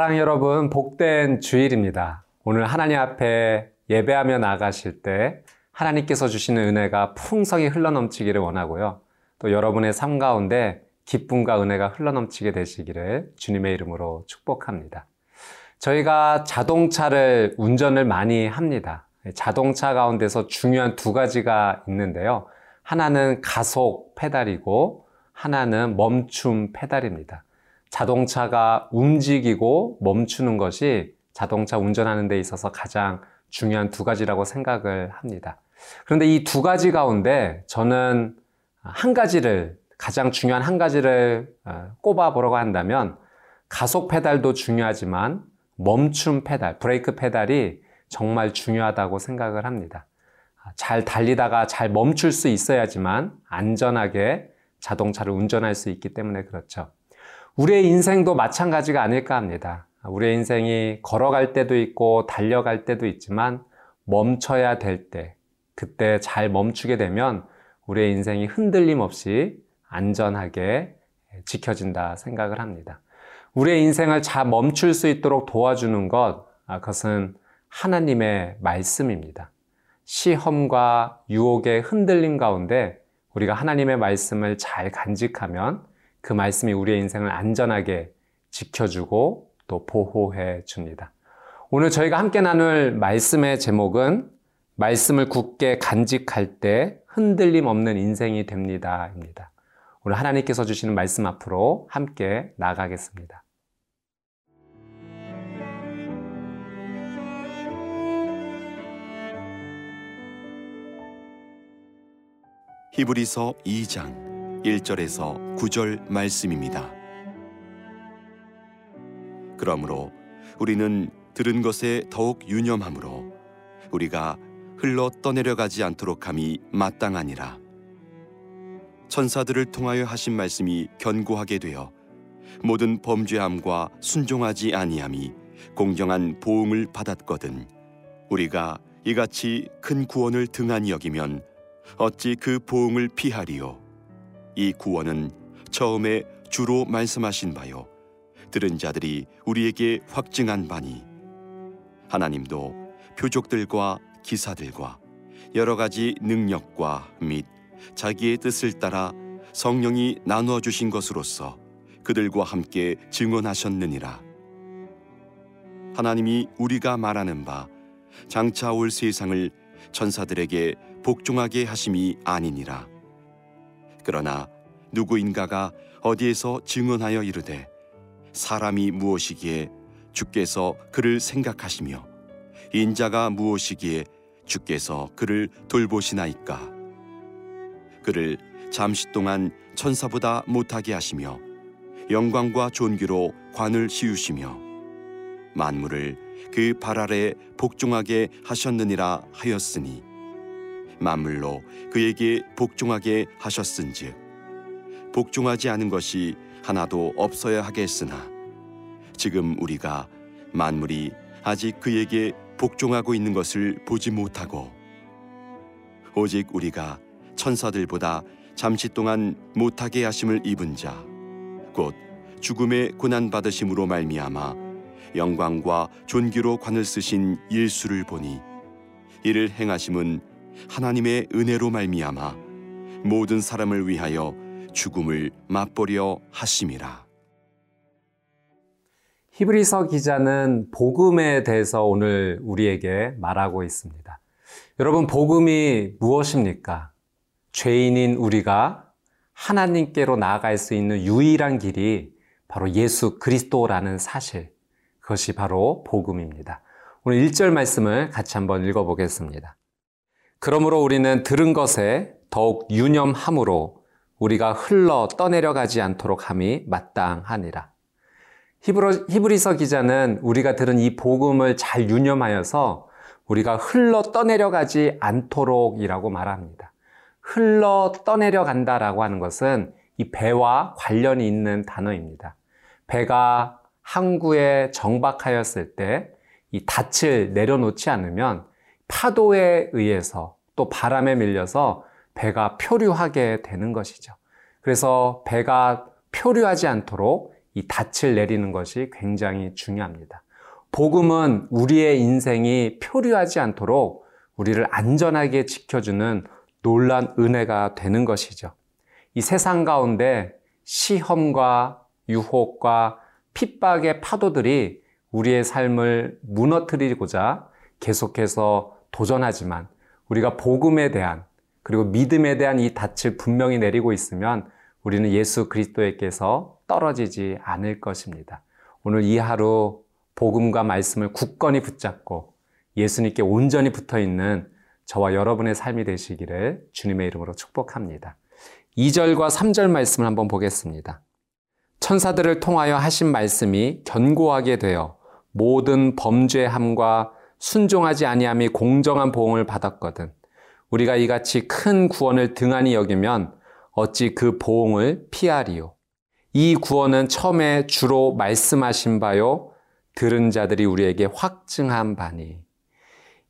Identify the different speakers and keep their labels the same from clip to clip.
Speaker 1: 사랑 여러분, 복된 주일입니다. 오늘 하나님 앞에 예배하며 나가실 때 하나님께서 주시는 은혜가 풍성히 흘러넘치기를 원하고요. 또 여러분의 삶 가운데 기쁨과 은혜가 흘러넘치게 되시기를 주님의 이름으로 축복합니다. 저희가 자동차를 운전을 많이 합니다. 자동차 가운데서 중요한 두 가지가 있는데요. 하나는 가속 페달이고 하나는 멈춤 페달입니다. 자동차가 움직이고 멈추는 것이 자동차 운전하는 데 있어서 가장 중요한 두 가지라고 생각을 합니다. 그런데 이 두 가지 가운데 저는 한 가지를, 가장 중요한 한 가지를 어, 꼽아 보려고 한다면 가속 페달도 중요하지만 멈춤 페달, 브레이크 페달이 정말 중요하다고 생각을 합니다. 잘 달리다가 잘 멈출 수 있어야지만 안전하게 자동차를 운전할 수 있기 때문에 그렇죠. 우리의 인생도 마찬가지가 아닐까 합니다. 우리의 인생이 걸어갈 때도 있고 달려갈 때도 있지만 멈춰야 될 때, 그때 잘 멈추게 되면 우리의 인생이 흔들림 없이 안전하게 지켜진다 생각을 합니다. 우리의 인생을 잘 멈출 수 있도록 도와주는 것, 아, 그것은 하나님의 말씀입니다. 시험과 유혹의 흔들림 가운데 우리가 하나님의 말씀을 잘 간직하면 그 말씀이 우리의 인생을 안전하게 지켜주고 또 보호해 줍니다. 오늘 저희가 함께 나눌 말씀의 제목은 말씀을 굳게 간직할 때 흔들림 없는 인생이 됩니다. 입니다. 오늘 하나님께서 주시는 말씀 앞으로 함께 나가겠습니다.
Speaker 2: 히브리서 2장 1절에서 9절 말씀입니다. 그러므로 우리는 들은 것에 더욱 유념함으로 우리가 흘러 떠내려가지 않도록 함이 마땅하니라. 천사들을 통하여 하신 말씀이 견고하게 되어 모든 범죄함과 순종하지 아니함이 공정한 보응을 받았거든 우리가 이같이 큰 구원을 등한히 여기면 어찌 그 보응을 피하리요 이 구원은 처음에 주로 말씀하신 바요. 들은 자들이 우리에게 확증한 바니. 하나님도 표적들과 기사들과 여러 가지 능력과 및 자기의 뜻을 따라 성령이 나누어 주신 것으로서 그들과 함께 증언하셨느니라. 하나님이 우리가 말하는 바 장차 올 세상을 천사들에게 복종하게 하심이 아니니라. 그러나 누구인가가 어디에서 증언하여 이르되 사람이 무엇이기에 주께서 그를 생각하시며 인자가 무엇이기에 주께서 그를 돌보시나이까? 그를 잠시 동안 천사보다 못하게 하시며 영광과 존귀로 관을 씌우시며 만물을 그 발 아래 복종하게 하셨느니라 하였으니 만물로 그에게 복종하게 하셨은즉 복종하지 않은 것이 하나도 없어야 하겠으나 지금 우리가 만물이 아직 그에게 복종하고 있는 것을 보지 못하고 오직 우리가 천사들보다 잠시 동안 못하게 하심을 입은 자 곧 죽음의 고난 받으심으로 말미암아 영광과 존귀로 관을 쓰신 예수를 보니 이를 행하심은 하나님의 은혜로 말미암아 모든 사람을 위하여 죽음을 맛보려 하심이라.
Speaker 1: 히브리서 기자는 복음에 대해서 오늘 우리에게 말하고 있습니다. 여러분, 복음이 무엇입니까? 죄인인 우리가 하나님께로 나아갈 수 있는 유일한 길이 바로 예수 그리스도라는 사실. 그것이 바로 복음입니다. 오늘 1절 말씀을 같이 한번 읽어보겠습니다. 그러므로 우리는 들은 것에 더욱 유념함으로 우리가 흘러 떠내려가지 않도록 함이 마땅하니라. 히브로, 히브리서 기자는 우리가 들은 이 복음을 잘 유념하여서 우리가 흘러 떠내려가지 않도록이라고 말합니다. 흘러 떠내려간다라고 하는 것은 이 배와 관련이 있는 단어입니다. 배가 항구에 정박하였을 때 이 닻을 내려놓지 않으면 파도에 의해서 또 바람에 밀려서 배가 표류하게 되는 것이죠. 그래서 배가 표류하지 않도록 이 닻을 내리는 것이 굉장히 중요합니다. 복음은 우리의 인생이 표류하지 않도록 우리를 안전하게 지켜주는 놀란 은혜가 되는 것이죠. 이 세상 가운데 시험과 유혹과 핍박의 파도들이 우리의 삶을 무너뜨리고자 계속해서 도전하지만 우리가 복음에 대한 그리고 믿음에 대한 이 닻을 분명히 내리고 있으면 우리는 예수 그리스도에게서 떨어지지 않을 것입니다. 오늘 이 하루 복음과 말씀을 굳건히 붙잡고 예수님께 온전히 붙어 있는 저와 여러분의 삶이 되시기를 주님의 이름으로 축복합니다. 2절과 3절 말씀을 한번 보겠습니다. 천사들을 통하여 하신 말씀이 견고하게 되어 모든 범죄함과 순종하지 아니함이 공정한 보응을 받았거든. 우리가 이같이 큰 구원을 등한히 여기면 어찌 그 보응을 피하리요. 이 구원은 처음에 주로 말씀하신 바요. 들은 자들이 우리에게 확증한 바니.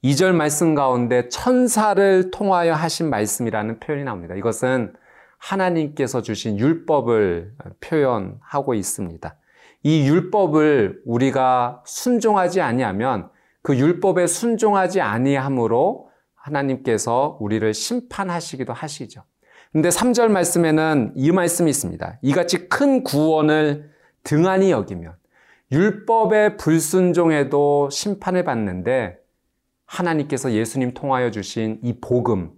Speaker 1: 2절 말씀 가운데 천사를 통하여 하신 말씀이라는 표현이 나옵니다. 이것은 하나님께서 주신 율법을 표현하고 있습니다. 이 율법을 우리가 순종하지 아니하면 그 율법에 순종하지 아니함으로 하나님께서 우리를 심판하시기도 하시죠. 근데 3절 말씀에는 이 말씀이 있습니다. 이같이 큰 구원을 등한히 여기면 율법의 불순종에도 심판을 받는데 하나님께서 예수님 통하여 주신 이 복음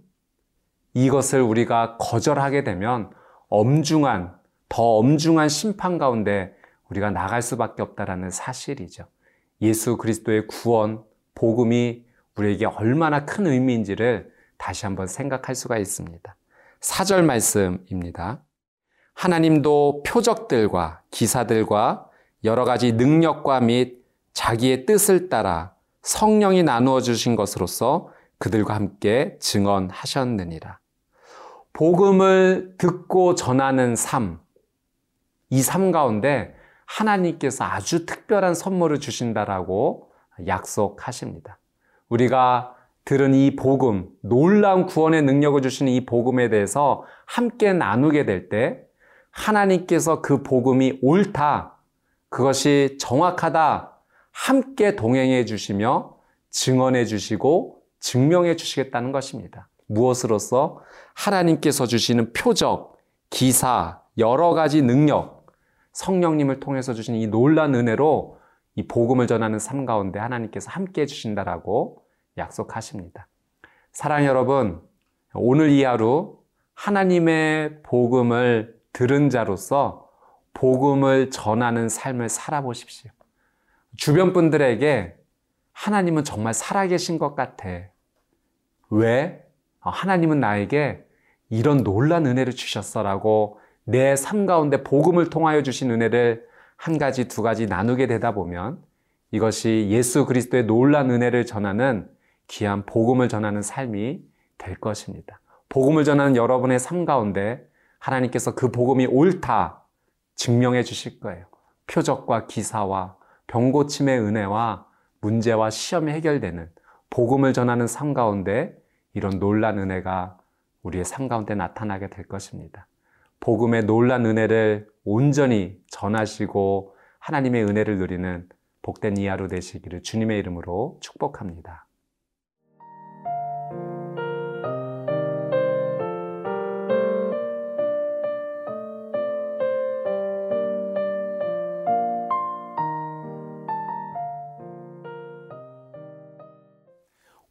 Speaker 1: 이것을 우리가 거절하게 되면 엄중한 더 엄중한 심판 가운데 우리가 나갈 수밖에 없다라는 사실이죠. 예수 그리스도의 구원 복음이 우리에게 얼마나 큰 의미인지를 다시 한번 생각할 수가 있습니다. 4절 말씀입니다. 하나님도 표적들과 기사들과 여러 가지 능력과 및 자기의 뜻을 따라 성령이 나누어 주신 것으로서 그들과 함께 증언하셨느니라. 복음을 듣고 전하는 삶, 이 삶 가운데 하나님께서 아주 특별한 선물을 주신다라고 약속하십니다. 우리가 들은 이 복음, 놀라운 구원의 능력을 주시는 이 복음에 대해서 함께 나누게 될 때 하나님께서 그 복음이 옳다, 그것이 정확하다, 함께 동행해 주시며 증언해 주시고 증명해 주시겠다는 것입니다. 무엇으로서 하나님께서 주시는 표적, 기사, 여러 가지 능력, 성령님을 통해서 주신 이 놀란 은혜로 이 복음을 전하는 삶 가운데 하나님께서 함께 해주신다라고 약속하십니다. 사랑 여러분, 오늘 이 하루 하나님의 복음을 들은 자로서 복음을 전하는 삶을 살아보십시오. 주변 분들에게 하나님은 정말 살아계신 것 같아. 왜? 하나님은 나에게 이런 놀란 은혜를 주셨어라고 내 삶 가운데 복음을 통하여 주신 은혜를 한 가지, 두 가지 나누게 되다 보면 이것이 예수 그리스도의 놀란 은혜를 전하는 귀한 복음을 전하는 삶이 될 것입니다. 복음을 전하는 여러분의 삶 가운데 하나님께서 그 복음이 옳다 증명해 주실 거예요. 표적과 기사와 병고침의 은혜와 문제와 시험이 해결되는 복음을 전하는 삶 가운데 이런 놀란 은혜가 우리의 삶 가운데 나타나게 될 것입니다. 복음의 놀란 은혜를 온전히 전하시고 하나님의 은혜를 누리는 복된 이하로 되시기를 주님의 이름으로 축복합니다.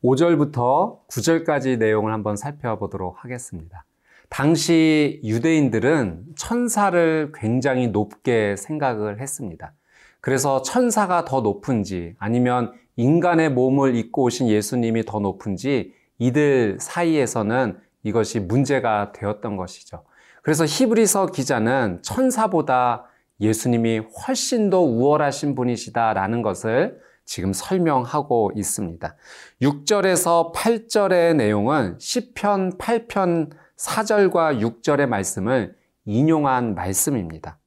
Speaker 1: 5절부터 9절까지 내용을 한번 살펴보도록 하겠습니다. 당시 유대인들은 천사를 굉장히 높게 생각을 했습니다. 그래서 천사가 더 높은지 아니면 인간의 몸을 입고 오신 예수님이 더 높은지 이들 사이에서는 이것이 문제가 되었던 것이죠. 그래서 히브리서 기자는 천사보다 예수님이 훨씬 더 우월하신 분이시다라는 것을 지금 설명하고 있습니다. 6절에서 8절의 내용은 시편 8편 4절과 6절의 말씀을 인용한 말씀입니다.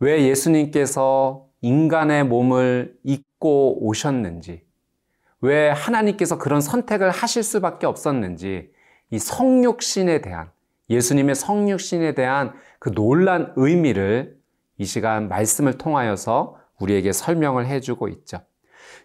Speaker 1: 왜 예수님께서 인간의 몸을 입고 오셨는지, 왜 하나님께서 그런 선택을 하실 수밖에 없었는지, 이 성육신에 대한, 예수님의 성육신에 대한 그 놀란 의미를 이 시간 말씀을 통하여서 우리에게 설명을 해주고 있죠.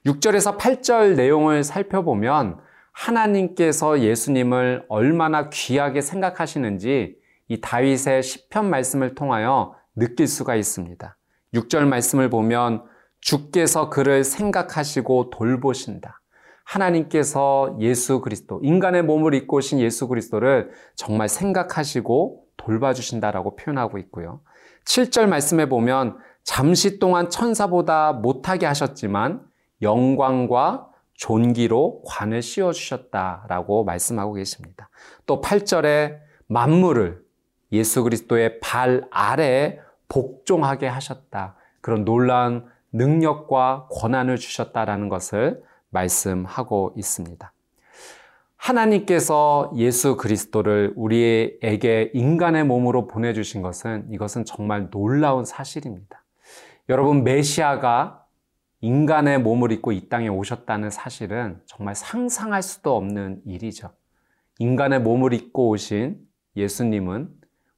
Speaker 1: 6절에서 8절 내용을 살펴보면 하나님께서 예수님을 얼마나 귀하게 생각하시는지 이 다윗의 시편 말씀을 통하여 느낄 수가 있습니다. 6절 말씀을 보면 주께서 그를 생각하시고 돌보신다. 하나님께서 예수 그리스도, 인간의 몸을 입고 오신 예수 그리스도를 정말 생각하시고 돌봐주신다라고 표현하고 있고요. 7절 말씀에 보면 잠시 동안 천사보다 못하게 하셨지만 영광과 존귀로 관을 씌워 주셨다라고 말씀하고 계십니다. 또 8절에 만물을 예수 그리스도의 발 아래에 복종하게 하셨다. 그런 놀라운 능력과 권한을 주셨다라는 것을 말씀하고 있습니다. 하나님께서 예수 그리스도를 우리에게 인간의 몸으로 보내주신 것은 이것은 정말 놀라운 사실입니다. 여러분, 메시아가 인간의 몸을 입고 이 땅에 오셨다는 사실은 정말 상상할 수도 없는 일이죠. 인간의 몸을 입고 오신 예수님은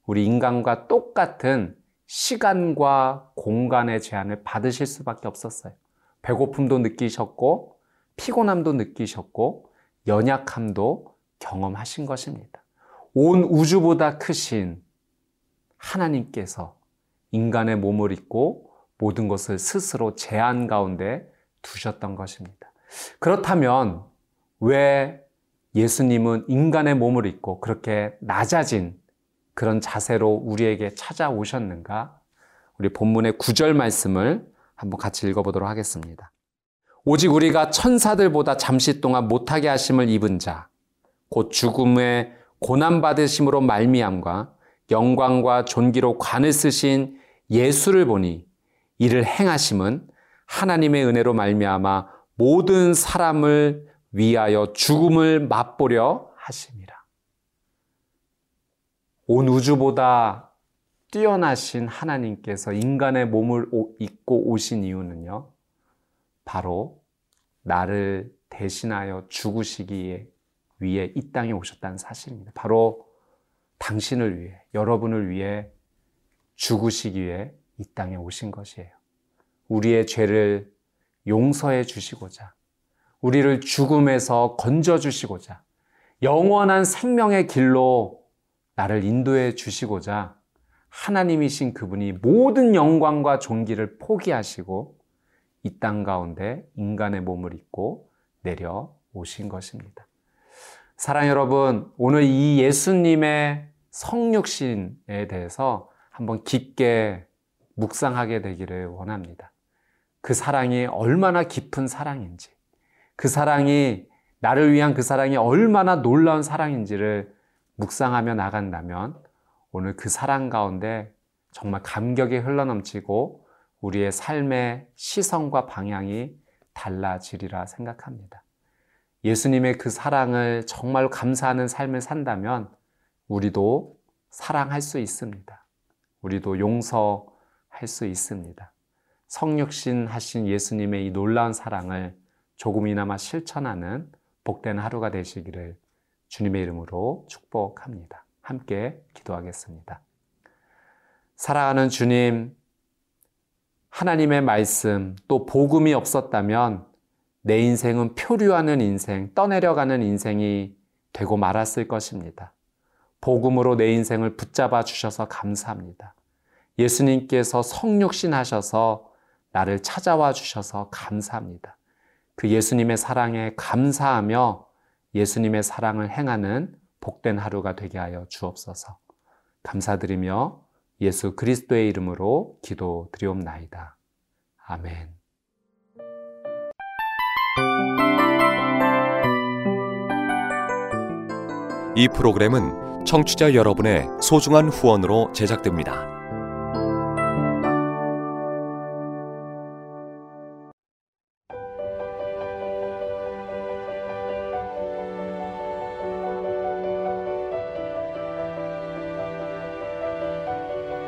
Speaker 1: 우리 인간과 똑같은 시간과 공간의 제한을 받으실 수밖에 없었어요. 배고픔도 느끼셨고, 피곤함도 느끼셨고, 연약함도 경험하신 것입니다. 온 우주보다 크신 하나님께서 인간의 몸을 입고 모든 것을 스스로 제한 가운데 두셨던 것입니다. 그렇다면 왜 예수님은 인간의 몸을 입고 그렇게 낮아진 그런 자세로 우리에게 찾아오셨는가? 우리 본문의 구절 말씀을 한번 같이 읽어보도록 하겠습니다. 오직 우리가 천사들보다 잠시 동안 못하게 하심을 입은 자, 곧 죽음의 고난받으심으로 말미암과 영광과 존귀로 관을 쓰신 예수를 보니 이를 행하심은 하나님의 은혜로 말미암아 모든 사람을 위하여 죽음을 맛보려 하심이라. 온 우주보다 뛰어나신 하나님께서 인간의 몸을 입고 오신 이유는요, 바로 나를 대신하여 죽으시기 위해 이 땅에 오셨다는 사실입니다. 바로 당신을 위해, 여러분을 위해 죽으시기 위해 이 땅에 오신 것이에요. 우리의 죄를 용서해 주시고자, 우리를 죽음에서 건져 주시고자, 영원한 생명의 길로 나를 인도해 주시고자 하나님이신 그분이 모든 영광과 존귀를 포기하시고 이 땅 가운데 인간의 몸을 입고 내려오신 것입니다. 사랑 여러분, 오늘 이 예수님의 성육신에 대해서 한번 깊게 묵상하게 되기를 원합니다. 그 사랑이 얼마나 깊은 사랑인지, 그 사랑이 나를 위한 그 사랑이 얼마나 놀라운 사랑인지를 묵상하며 나간다면 오늘 그 사랑 가운데 정말 감격이 흘러넘치고 우리의 삶의 시선과 방향이 달라지리라 생각합니다. 예수님의 그 사랑을 정말 감사하는 삶을 산다면 우리도 사랑할 수 있습니다. 우리도 용서 할 수 있습니다. 성육신 하신 예수님의 이 놀라운 사랑을 조금이나마 실천하는 복된 하루가 되시기를 주님의 이름으로 축복합니다. 함께 기도하겠습니다. 사랑하는 주님, 하나님의 말씀, 또 복음이 없었다면 내 인생은 표류하는 인생, 떠내려가는 인생이 되고 말았을 것입니다. 복음으로 내 인생을 붙잡아 주셔서 감사합니다. 예수님께서 성육신 하셔서 나를 찾아와 주셔서 감사합니다. 그 예수님의 사랑에 감사하며 예수님의 사랑을 행하는 복된 하루가 되게 하여 주옵소서. 감사드리며 예수 그리스도의 이름으로 기도 드리옵나이다. 아멘.
Speaker 3: 이 프로그램은 청취자 여러분의 소중한 후원으로 제작됩니다.